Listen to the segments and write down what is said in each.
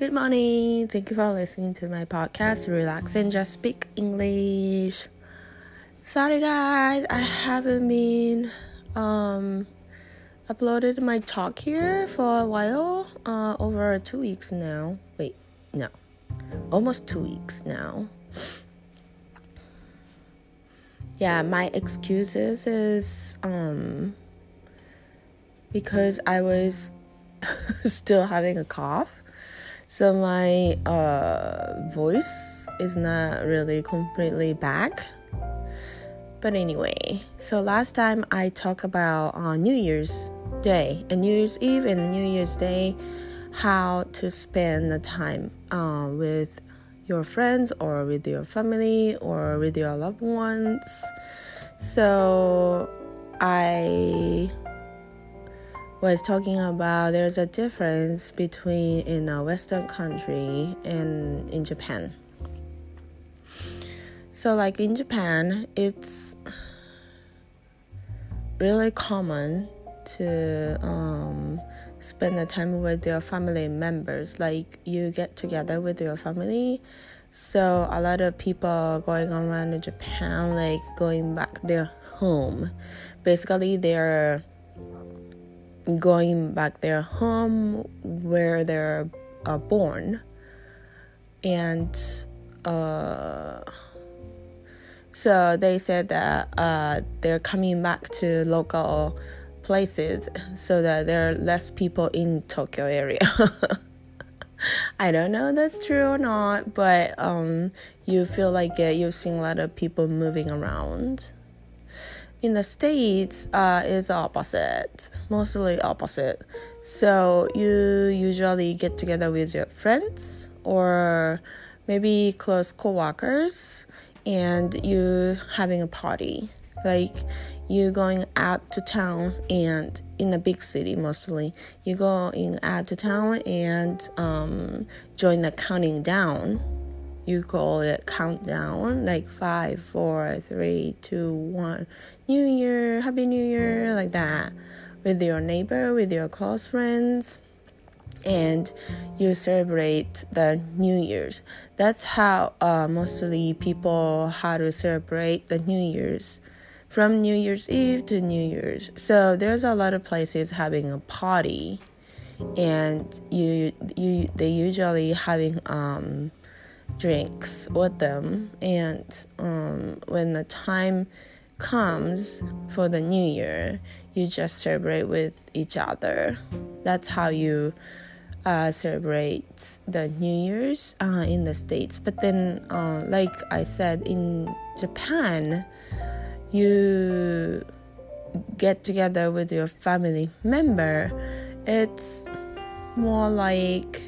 Good morning. Thank you for listening to my podcast, Relax and Just Speak English. Sorry, guys, I haven't been um uploaded my talk here for a while. Uh, over two weeks now. Wait, no, almost two weeks now. Yeah, my excuses is um because I was still having a cough so my uh, voice is not really completely back. But anyway, so last time I talked about uh, New Year's Day and New Year's Eve and New Year's Day, how to spend the time uh, with your friends or with your family or with your loved ones. So I was talking about there's a difference between in a Western country and in Japan. So, like in Japan, it's really common to um, spend the time with your family members. Like you get together with your family. So a lot of people going around in Japan, like going back their home. Basically, they're going back their home where they're uh, born. And uh, so they said that uh, they're coming back to local places so that there are less people in tokyo area. I don't know that's true or not but um, you feel like uh, you've seen a lot of people moving around in the states uh, is opposite mostly opposite. So you usually get together with your friends or maybe close co-workers and you having a party. Like you going out to town and in a big city mostly. You going out to town and um, join the counting down you call it countdown like five four three two one. New year happy new year like that. With your neighbor with your close friends and you celebrate the new year's. That's how uh, mostly people how to celebrate the new year's. From new year's eve to new year's. So there's a lot of places having a party and you you they usually having um drinks with them. And um, when the time comes for the new year you just celebrate with each other. That's how you uh, celebrate the new year's uh, in the states. But then uh, like i said in japan you get together with your family member. It's more like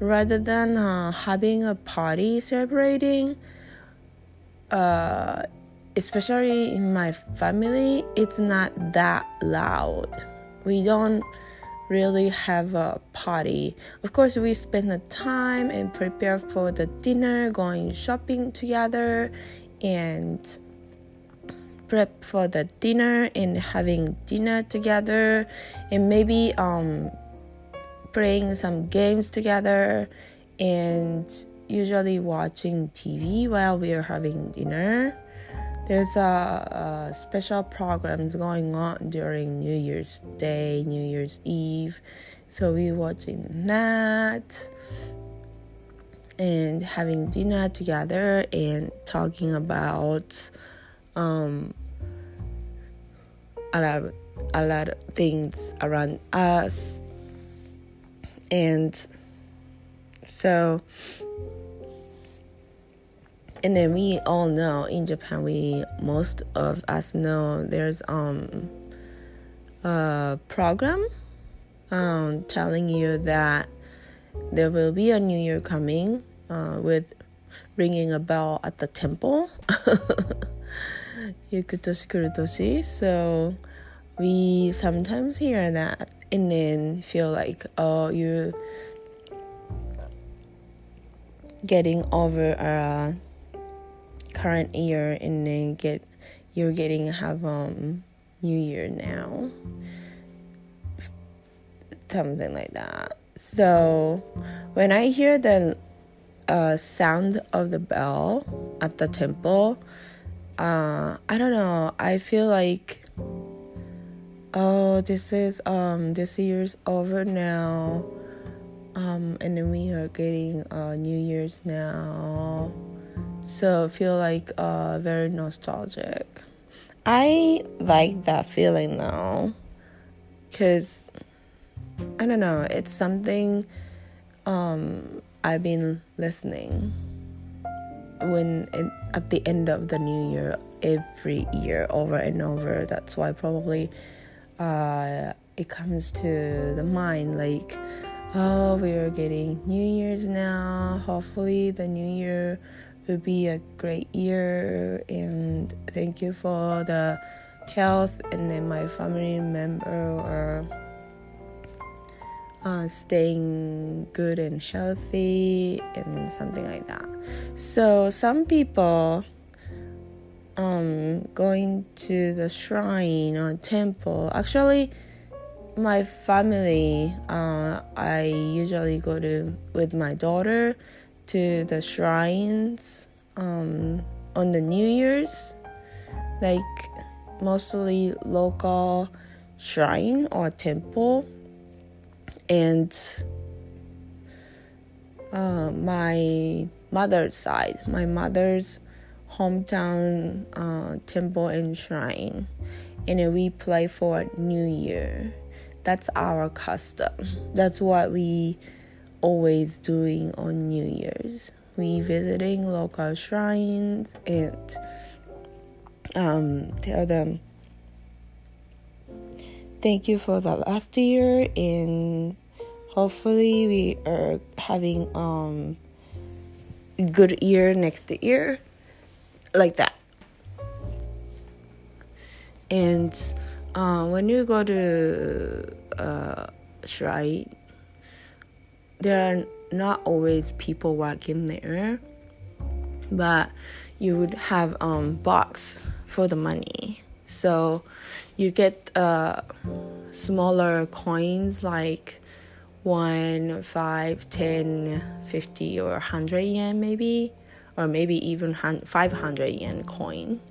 rather than uh, having a party celebrating uh, especially in my family it's not that loud. We don't really have a party. Of course we spend the time and prepare for the dinner going shopping together and prep for the dinner and having dinner together. And maybe um playing some games together and usually watching TV while we are having dinner. There's a, a, special programs going on during New Year's Day, New Year's Eve, so we're watching that and having dinner together and talking about um, a lot, of, a lot of things around us and so and then we all know in Japan we most of us know there's um a program um telling you that there will be a new year coming uh, with ringing a bell at the temple Yukutoshi Kurutoshi. so we sometimes hear that and then feel like oh you're getting over a current year and then get you're getting have um new year now something like that So when I hear the uh, sound of the bell at the temple, uh, I don't know. I feel like oh, this is um this year's over now, um, and then we are getting uh, New Year's now, so feel like uh very nostalgic. I like that feeling though, cause I don't know. It's something um I've been listening when in, at the end of the new year every year over and over. That's why probably uh, it comes to the mind like, oh, we are getting New Year's now. Hopefully, the new year will be a great year. And thank you for the health and then my family member or uh, staying good and healthy and something like that. So some people um, going to the shrine or temple. Actually, my family, uh, I usually go to with my daughter to the shrines um, on the New Year's, like mostly local shrine or temple, and uh, my mother's side, my mother's hometown uh, temple and shrine, and we play for New Year. That's our custom. That's what we always doing on New Year's. We visiting local shrines and um, tell them thank you for the last year and hopefully we are having um good year next year like that. And uh, when you go to uh, shrine, there are not always people working there, but you would have um box for the money. So you get uh, smaller coins like one, five, ten, fifty, or hundred yen maybe or maybe even 500 yen coin.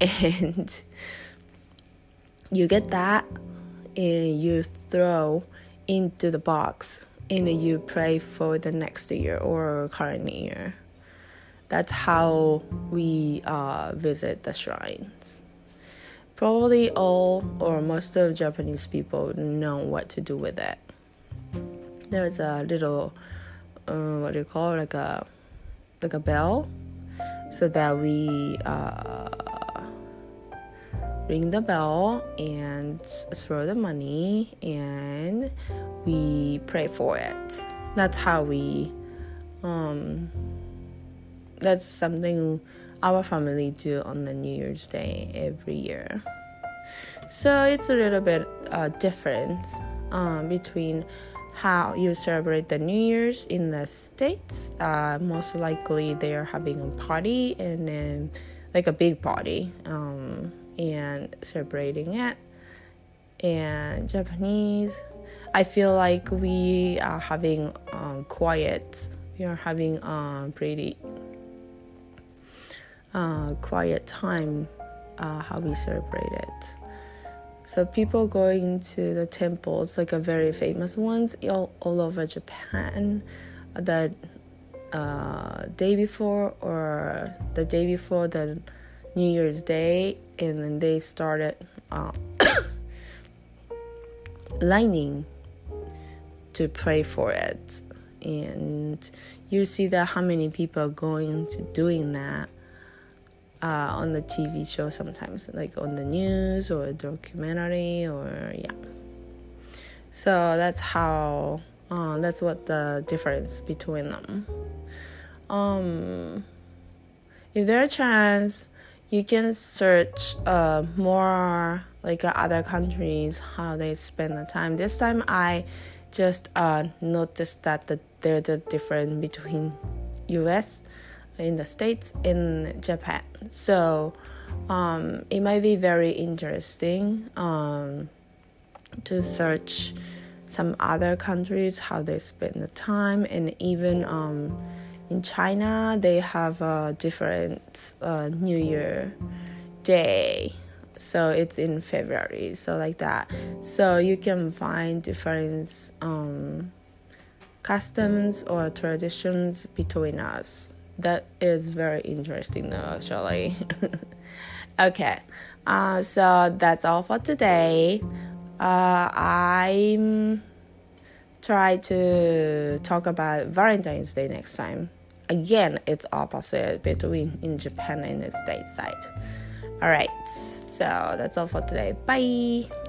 And you get that and you throw into the box and you pray for the next year or current year. That's how we uh, visit the shrines. Probably all or most of japanese people know what to do with it. There's a little uh, what do you call it? Like a like a bell so that we uh, ring the bell and throw the money and we pray for it. That's how we um, that's something our family do on the new year's day every year. So it's a little bit uh, different um, between how you celebrate the New Year's in the States. Uh, most likely they are having a party and then like a big party um, and celebrating it. And Japanese, I feel like we are having um, quiet. We are having um, pretty uh, quiet time uh, how we celebrate it. So people going to the temples, like a very famous ones, all, all over Japan, that uh, day before or the day before the New Year's Day, and then they started uh, lining to pray for it, and you see that how many people are going to doing that uh, on the TV show sometimes, like on the news or documentary or yeah. So that's how uh, that's what the difference between them. Um, if there a chance, you can search uh, more like uh, other countries how they spend the time. This time I just uh, noticed that the, there's a difference between U.S in the States, in Japan. So um, it might be very interesting um, to search some other countries how they spend the time, and even um, in China they have a different uh, New Year day. So it's in February, so like that. So you can find different um, customs or traditions between us. That is very interesting, though, actually. okay, uh, so that's all for today. Uh, I try to talk about Valentine's Day next time. Again, it's opposite between in Japan and the stateside. All right, so that's all for today. Bye.